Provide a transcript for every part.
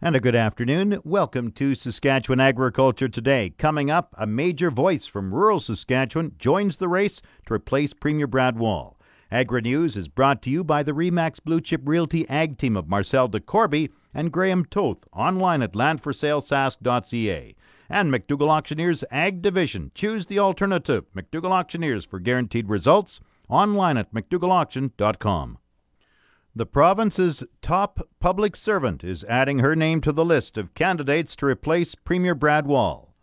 And a good afternoon. Welcome to Saskatchewan Agriculture Today. Coming up, a major voice from rural Saskatchewan joins the race to replace Premier Brad Wall. Agri News is brought to you by the Remax Blue Chip Realty Ag team of Marcel DeCorby and Graham Toth, online at landforsalesask.ca. And McDougall Auctioneers Ag Division. Choose the alternative. McDougall Auctioneers for guaranteed results, online at mcdougallauction.com. The province's top public servant is adding her name to the list of candidates to replace Premier Brad Wall.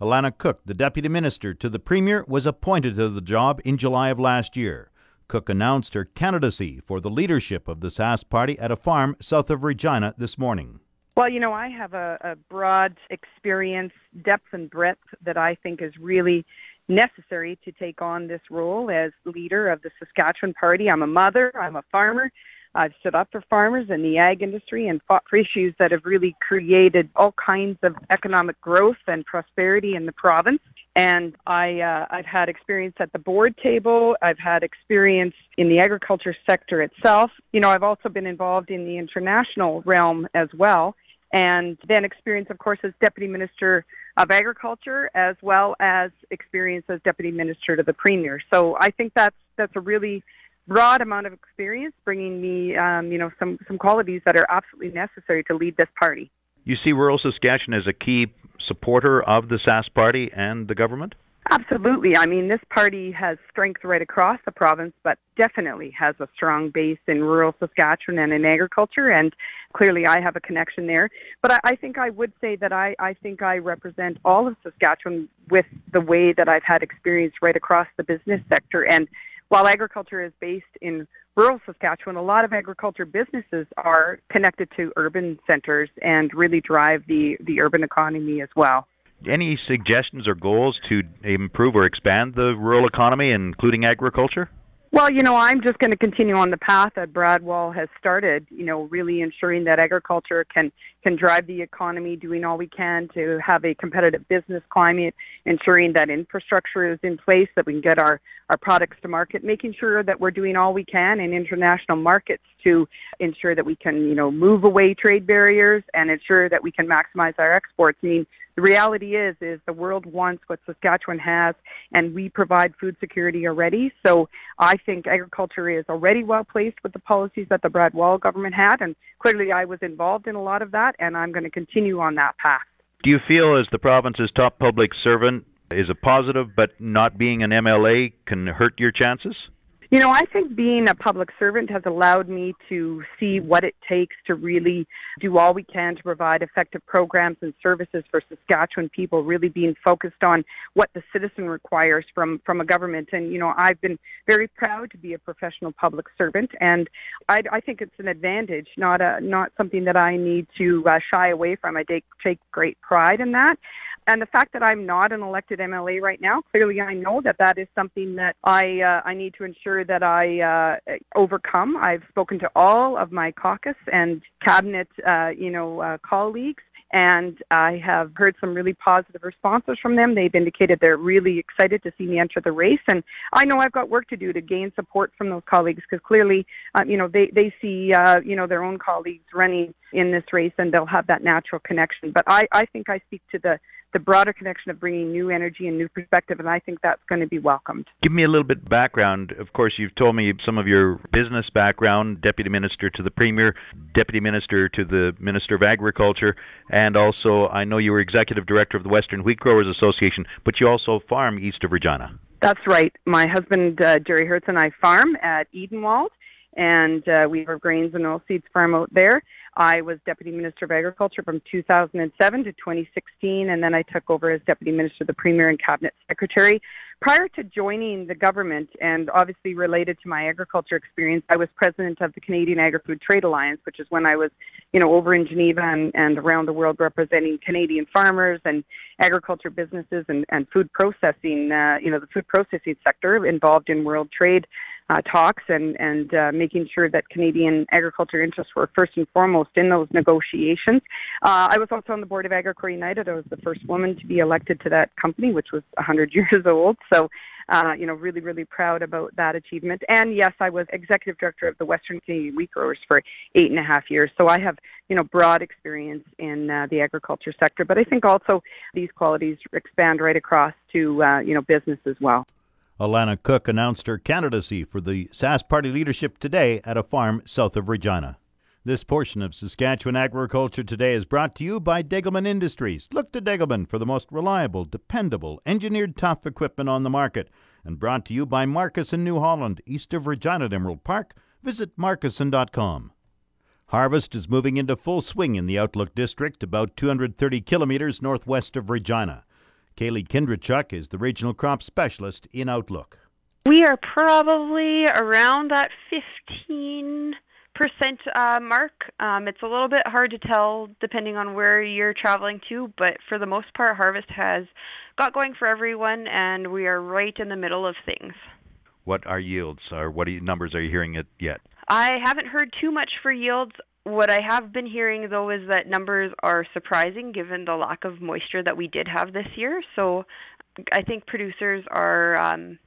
Alanna Koch, the deputy minister to the premier, was appointed to the job in July of last year. Cook announced her candidacy for the leadership of the Sask party at a farm south of Regina this morning. Well, you know, I have a, a broad experience, depth and breadth that I think is really necessary to take on this role as leader of the Saskatchewan Party. I'm a mother, I'm a farmer, I've stood up for farmers in the ag industry and fought for issues that have really created all kinds of economic growth and prosperity in the province. And I, uh, I've had experience at the board table. I've had experience in the agriculture sector itself. You know, I've also been involved in the international realm as well. And then experience, of course, as Deputy Minister of Agriculture, as well as experience as Deputy Minister to the Premier. So I think that's that's a really broad amount of experience, bringing me, um, you know, some some qualities that are absolutely necessary to lead this party. You see rural Saskatchewan as a key supporter of the Sask Party and the government. Absolutely. I mean, this party has strength right across the province, but definitely has a strong base in rural Saskatchewan and in agriculture. And clearly, I have a connection there. But I, I think I would say that I, I think I represent all of Saskatchewan with the way that I've had experience right across the business sector. And while agriculture is based in rural Saskatchewan, a lot of agriculture businesses are connected to urban centers and really drive the, the urban economy as well. Any suggestions or goals to improve or expand the rural economy, including agriculture? Well, you know, I'm just going to continue on the path that Brad Wall has started. You know, really ensuring that agriculture can can drive the economy, doing all we can to have a competitive business climate, ensuring that infrastructure is in place, that we can get our our products to market, making sure that we're doing all we can in international markets to ensure that we can, you know, move away trade barriers and ensure that we can maximize our exports. I mean, the reality is is the world wants what Saskatchewan has and we provide food security already. So I think agriculture is already well placed with the policies that the Brad Wall government had and clearly I was involved in a lot of that and I'm going to continue on that path. Do you feel as the province's top public servant is a positive but not being an MLA can hurt your chances? You know, I think being a public servant has allowed me to see what it takes to really do all we can to provide effective programs and services for Saskatchewan people, really being focused on what the citizen requires from, from a government. And, you know, I've been very proud to be a professional public servant, and I, I think it's an advantage, not, a, not something that I need to uh, shy away from. I take, take great pride in that. And the fact that I'm not an elected MLA right now, clearly I know that that is something that I uh, I need to ensure that I uh, overcome. I've spoken to all of my caucus and cabinet, uh, you know, uh, colleagues, and I have heard some really positive responses from them. They've indicated they're really excited to see me enter the race, and I know I've got work to do to gain support from those colleagues because clearly, uh, you know, they they see uh, you know their own colleagues running in this race, and they'll have that natural connection. But I I think I speak to the the broader connection of bringing new energy and new perspective, and I think that's going to be welcomed. Give me a little bit background. Of course, you've told me some of your business background, deputy minister to the premier, deputy minister to the minister of agriculture, and also I know you were executive director of the Western Wheat Growers Association, but you also farm east of Regina. That's right. My husband uh, Jerry Hertz and I farm at Edenwald, and uh, we have grains and oilseeds farm out there. I was Deputy Minister of Agriculture from 2007 to 2016, and then I took over as Deputy Minister of the Premier and Cabinet Secretary. Prior to joining the government, and obviously related to my agriculture experience, I was president of the Canadian Agri-Food Trade Alliance, which is when I was, you know, over in Geneva and, and around the world representing Canadian farmers and agriculture businesses and, and food processing, uh, you know, the food processing sector involved in world trade uh, talks and and uh, making sure that Canadian agriculture interests were first and foremost in those negotiations. Uh, I was also on the board of Agricore United. I was the first woman to be elected to that company, which was 100 years old. So uh, you know, really, really proud about that achievement. And yes, I was executive director of the Western Canadian Wheat Growers for eight and a half years. So I have, you know, broad experience in uh, the agriculture sector. But I think also these qualities expand right across to, uh, you know, business as well. Alanna Koch announced her candidacy for the Sask Party leadership today at a farm south of Regina. This portion of Saskatchewan Agriculture Today is brought to you by Degelman Industries. Look to Degelman for the most reliable, dependable, engineered tough equipment on the market. And brought to you by Markusson New Holland, east of Regina at Emerald Park. Visit markusson.com. Harvest is moving into full swing in the Outlook District, about 230 kilometers northwest of Regina. Kaylee Kindrachuk is the regional crop specialist in Outlook. We are probably around that 15 percent uh, mark. Um, it's a little bit hard to tell depending on where you're traveling to, but for the most part, harvest has got going for everyone, and we are right in the middle of things. What are yields, or what you, numbers are you hearing it yet? I haven't heard too much for yields. What I have been hearing though is that numbers are surprising given the lack of moisture that we did have this year. So I think producers are um,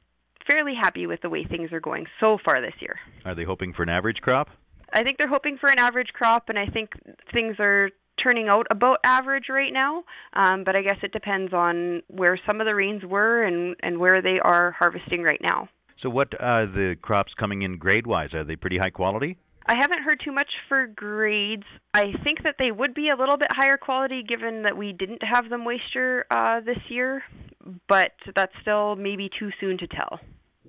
fairly happy with the way things are going so far this year. Are they hoping for an average crop? I think they're hoping for an average crop, and I think things are turning out about average right now. Um, but I guess it depends on where some of the rains were and, and where they are harvesting right now. So, what are the crops coming in grade wise? Are they pretty high quality? I haven't heard too much for grades. I think that they would be a little bit higher quality given that we didn't have the moisture uh, this year, but that's still maybe too soon to tell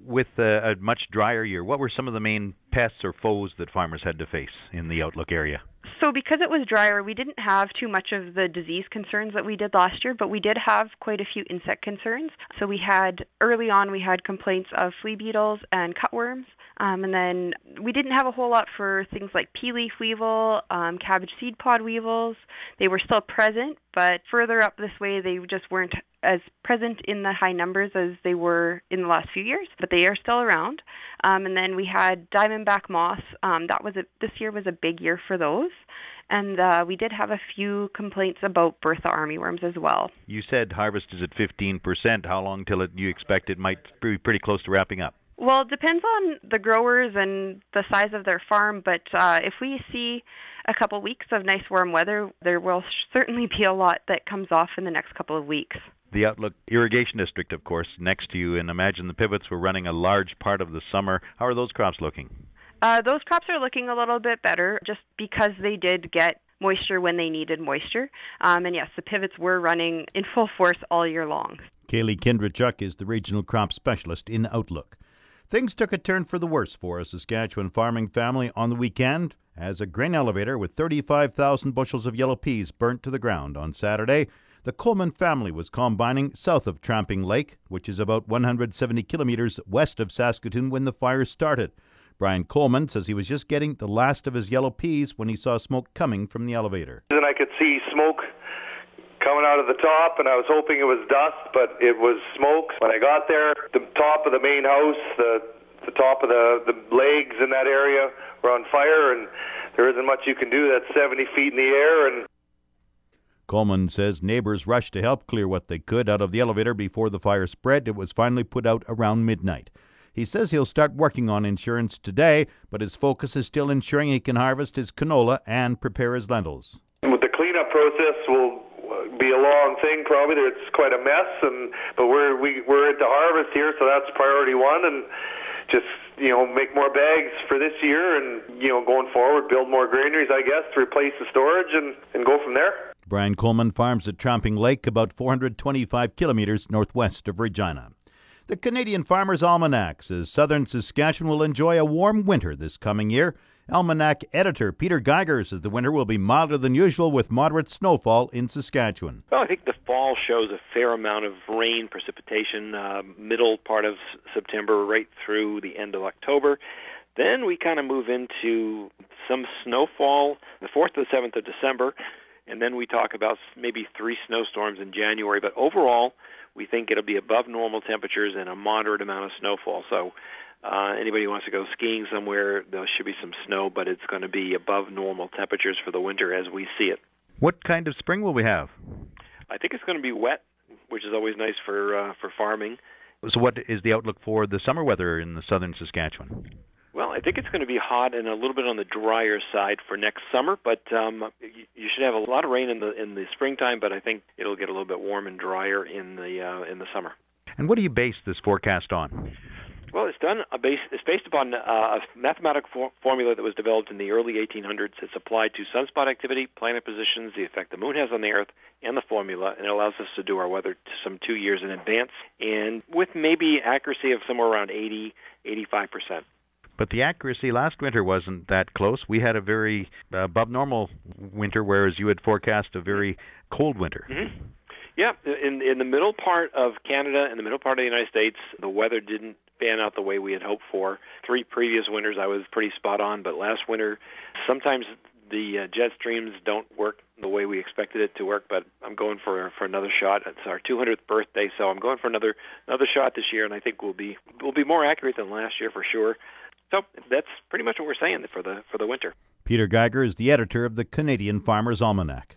with a, a much drier year, what were some of the main pests or foes that farmers had to face in the Outlook area? So, because it was drier, we didn't have too much of the disease concerns that we did last year, but we did have quite a few insect concerns. So, we had early on, we had complaints of flea beetles and cutworms. Um, and then we didn't have a whole lot for things like pea leaf weevil, um, cabbage seed pod weevils. They were still present, but further up this way, they just weren't as present in the high numbers as they were in the last few years, but they are still around. Um, and then we had diamondback moth. Um, that was a, this year was a big year for those. And uh, we did have a few complaints about Bertha armyworms as well. You said harvest is at 15%. How long till it, you expect it might be pretty close to wrapping up? Well, it depends on the growers and the size of their farm, but uh, if we see a couple weeks of nice warm weather, there will certainly be a lot that comes off in the next couple of weeks. The Outlook Irrigation District, of course, next to you, and imagine the pivots were running a large part of the summer. How are those crops looking? Uh, those crops are looking a little bit better just because they did get moisture when they needed moisture. Um, and yes, the pivots were running in full force all year long. Kaylee Kindrachuk is the regional crop specialist in Outlook. Things took a turn for the worse for a Saskatchewan farming family on the weekend as a grain elevator with 35,000 bushels of yellow peas burnt to the ground on Saturday. The Coleman family was combining south of Tramping Lake, which is about 170 kilometers west of Saskatoon when the fire started. Brian Coleman says he was just getting the last of his yellow peas when he saw smoke coming from the elevator. Then I could see smoke coming out of the top, and I was hoping it was dust, but it was smoke. When I got there, the top of the main house, the the top of the the legs in that area were on fire, and there isn't much you can do. That's 70 feet in the air, and Coleman says neighbors rushed to help clear what they could out of the elevator before the fire spread. It was finally put out around midnight. He says he'll start working on insurance today, but his focus is still ensuring he can harvest his canola and prepare his lentils. With the cleanup process will be a long thing probably. It's quite a mess, and but we're we, we're at the harvest here, so that's priority one, and just you know make more bags for this year, and you know going forward build more granaries, I guess, to replace the storage, and and go from there. Brian Coleman farms at Tramping Lake, about 425 kilometers northwest of Regina. The Canadian Farmer's Almanac says southern Saskatchewan will enjoy a warm winter this coming year. Almanac editor Peter Geiger says the winter will be milder than usual with moderate snowfall in Saskatchewan. Well, I think the fall shows a fair amount of rain precipitation, uh, middle part of September right through the end of October. Then we kind of move into some snowfall the 4th to the 7th of December, and then we talk about maybe three snowstorms in January. But overall, we think it'll be above normal temperatures and a moderate amount of snowfall. So uh, anybody who wants to go skiing somewhere, there should be some snow, but it's going to be above normal temperatures for the winter as we see it. What kind of spring will we have? I think it's going to be wet, which is always nice for uh, for farming. So, what is the outlook for the summer weather in the southern Saskatchewan? Well, I think it's going to be hot and a little bit on the drier side for next summer, but um, you should have a lot of rain in the in the springtime. But I think it'll get a little bit warm and drier in the uh, in the summer. And what do you base this forecast on? Well, it's done. A base, it's based upon uh, a mathematical for- formula that was developed in the early 1800s. It's applied to sunspot activity, planet positions, the effect the moon has on the Earth, and the formula, and it allows us to do our weather some two years in advance, and with maybe accuracy of somewhere around 80, 85 percent. But the accuracy last winter wasn't that close. We had a very uh, above normal winter, whereas you had forecast a very cold winter. Mm-hmm. Yeah, in in the middle part of Canada and the middle part of the United States, the weather didn't pan out the way we had hoped for. Three previous winters, I was pretty spot on, but last winter, sometimes the uh, jet streams don't work the way we expected it to work. But I'm going for for another shot. It's our 200th birthday, so I'm going for another another shot this year, and I think we'll be we'll be more accurate than last year for sure. So that's pretty much what we're saying for the for the winter. Peter Geiger is the editor of the Canadian Farmers Almanac.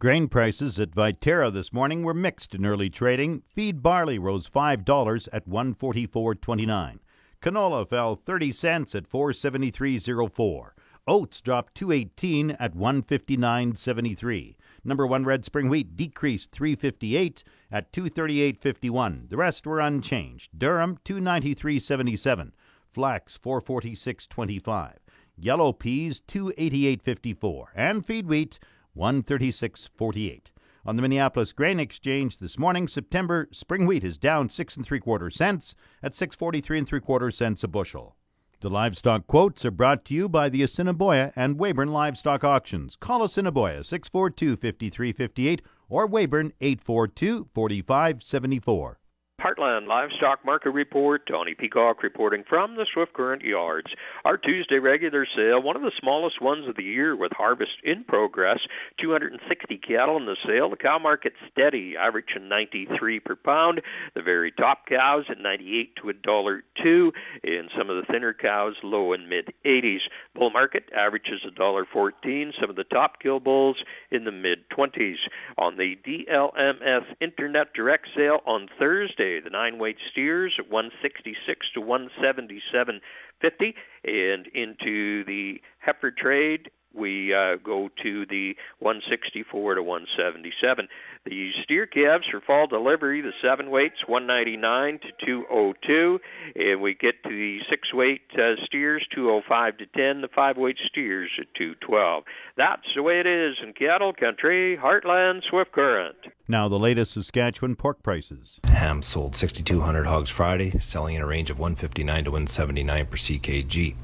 Grain prices at Viterra this morning were mixed in early trading. Feed barley rose $5 at 144.29. Canola fell 30 cents at 473.04. Oats dropped 218 at 159.73. Number 1 red spring wheat decreased 358 at 238.51. The rest were unchanged. Durum 293.77. Flax 446.25. Yellow peas 288.54 and feed wheat 136.48. On the Minneapolis Grain Exchange this morning, September spring wheat is down six and three quarter cents at 6.43 and three quarter cents a bushel. The livestock quotes are brought to you by the Assiniboia and Weyburn Livestock Auctions. Call Assiniboia 642 5358 or Weyburn 842 4574. Heartland Livestock Market Report. Tony Peacock reporting from the Swift Current Yards. Our Tuesday regular sale, one of the smallest ones of the year with harvest in progress. 260 cattle in the sale. The cow market steady, averaging 93 per pound. The very top cows at 98 to a dollar two, and some of the thinner cows low and mid 80s. Bull market averages a dollar 14. Some of the top kill bulls in the mid 20s. On the DLMS Internet Direct Sale on Thursday the nine weight steers at 166 to 177.50, and into the heifer trade we uh, go to the 164 to 177. The steer calves for fall delivery, the seven weights 199 to 202, and we get to the six weight uh, steers 205 to 10, the five weight steers at 212. That's the way it is in cattle country, heartland Swift Current. Now the latest Saskatchewan pork prices. Ham sold 6,200 hogs Friday, selling in a range of 159 to 179 per ckg.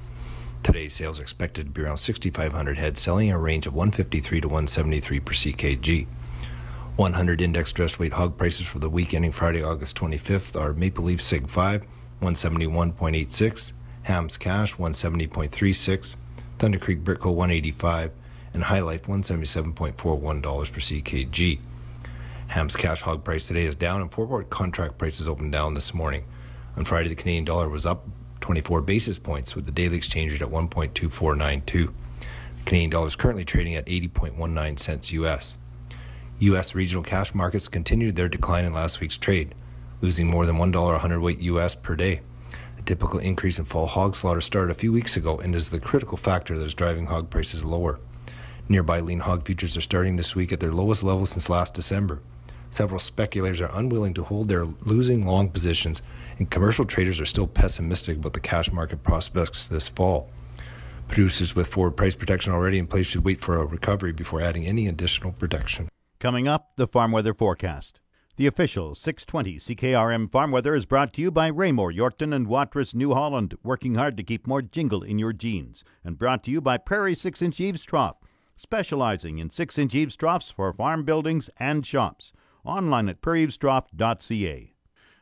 Today's sales are expected to be around 6,500 head, selling in a range of 153 to 173 per ckg. 100 index dressed weight hog prices for the week ending Friday, August 25th are Maple Leaf Sig 5, 171.86, Hams Cash 170.36, Thunder Creek Brickco 185, and HyLife $177.41 per ckg. Ham's cash hog price today is down, and forward contract prices opened down this morning. On Friday, the Canadian dollar was up 24 basis points, with the daily exchange rate at 1.2492. The Canadian dollar is currently trading at 80.19 cents US. U.S. regional cash markets continued their decline in last week's trade, losing more than $1 a hundredweight U.S. per day. The typical increase in fall hog slaughter started a few weeks ago and is the critical factor that is driving hog prices lower. Nearby lean hog futures are starting this week at their lowest level since last December. Several speculators are unwilling to hold their losing long positions, and commercial traders are still pessimistic about the cash market prospects this fall. Producers with forward price protection already in place should wait for a recovery before adding any additional protection. Coming up, the farm weather forecast. The official 620 CKRM farm weather is brought to you by Raymore, Yorkton, and Watrous, New Holland, working hard to keep more jingle in your jeans. And brought to you by Prairie 6 inch eaves trough, specializing in 6 inch eaves troughs for farm buildings and shops online at prairieeavestrough.ca.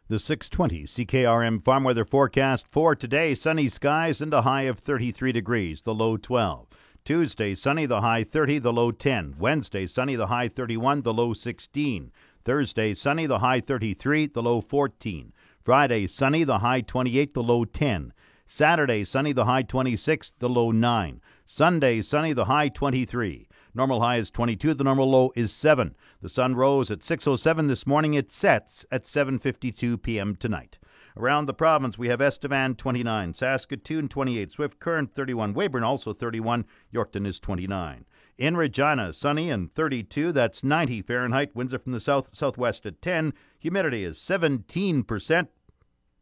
The 620 CKRM farm weather forecast for today sunny skies and a high of 33 degrees, the low 12. Tuesday, sunny, the high 30, the low 10. Wednesday, sunny, the high 31, the low 16. Thursday, sunny, the high 33, the low 14. Friday, sunny, the high 28, the low 10. Saturday, sunny, the high 26, the low 9. Sunday, sunny, the high 23. Normal high is 22, the normal low is 7. The sun rose at 6:07 this morning. It sets at 7:52 p.m. tonight. Around the province, we have Estevan 29, Saskatoon 28, Swift Current 31, Weyburn also 31, Yorkton is 29. In Regina, sunny and 32, that's 90 Fahrenheit. Winds are from the south southwest at 10. Humidity is 17%.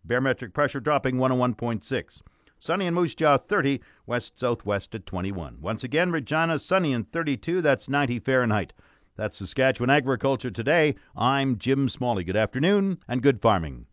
Barometric pressure dropping 101.6. Sunny in Moose Jaw 30, west southwest at 21. Once again, Regina sunny and 32, that's 90 Fahrenheit. That's Saskatchewan Agriculture Today. I'm Jim Smalley. Good afternoon and good farming.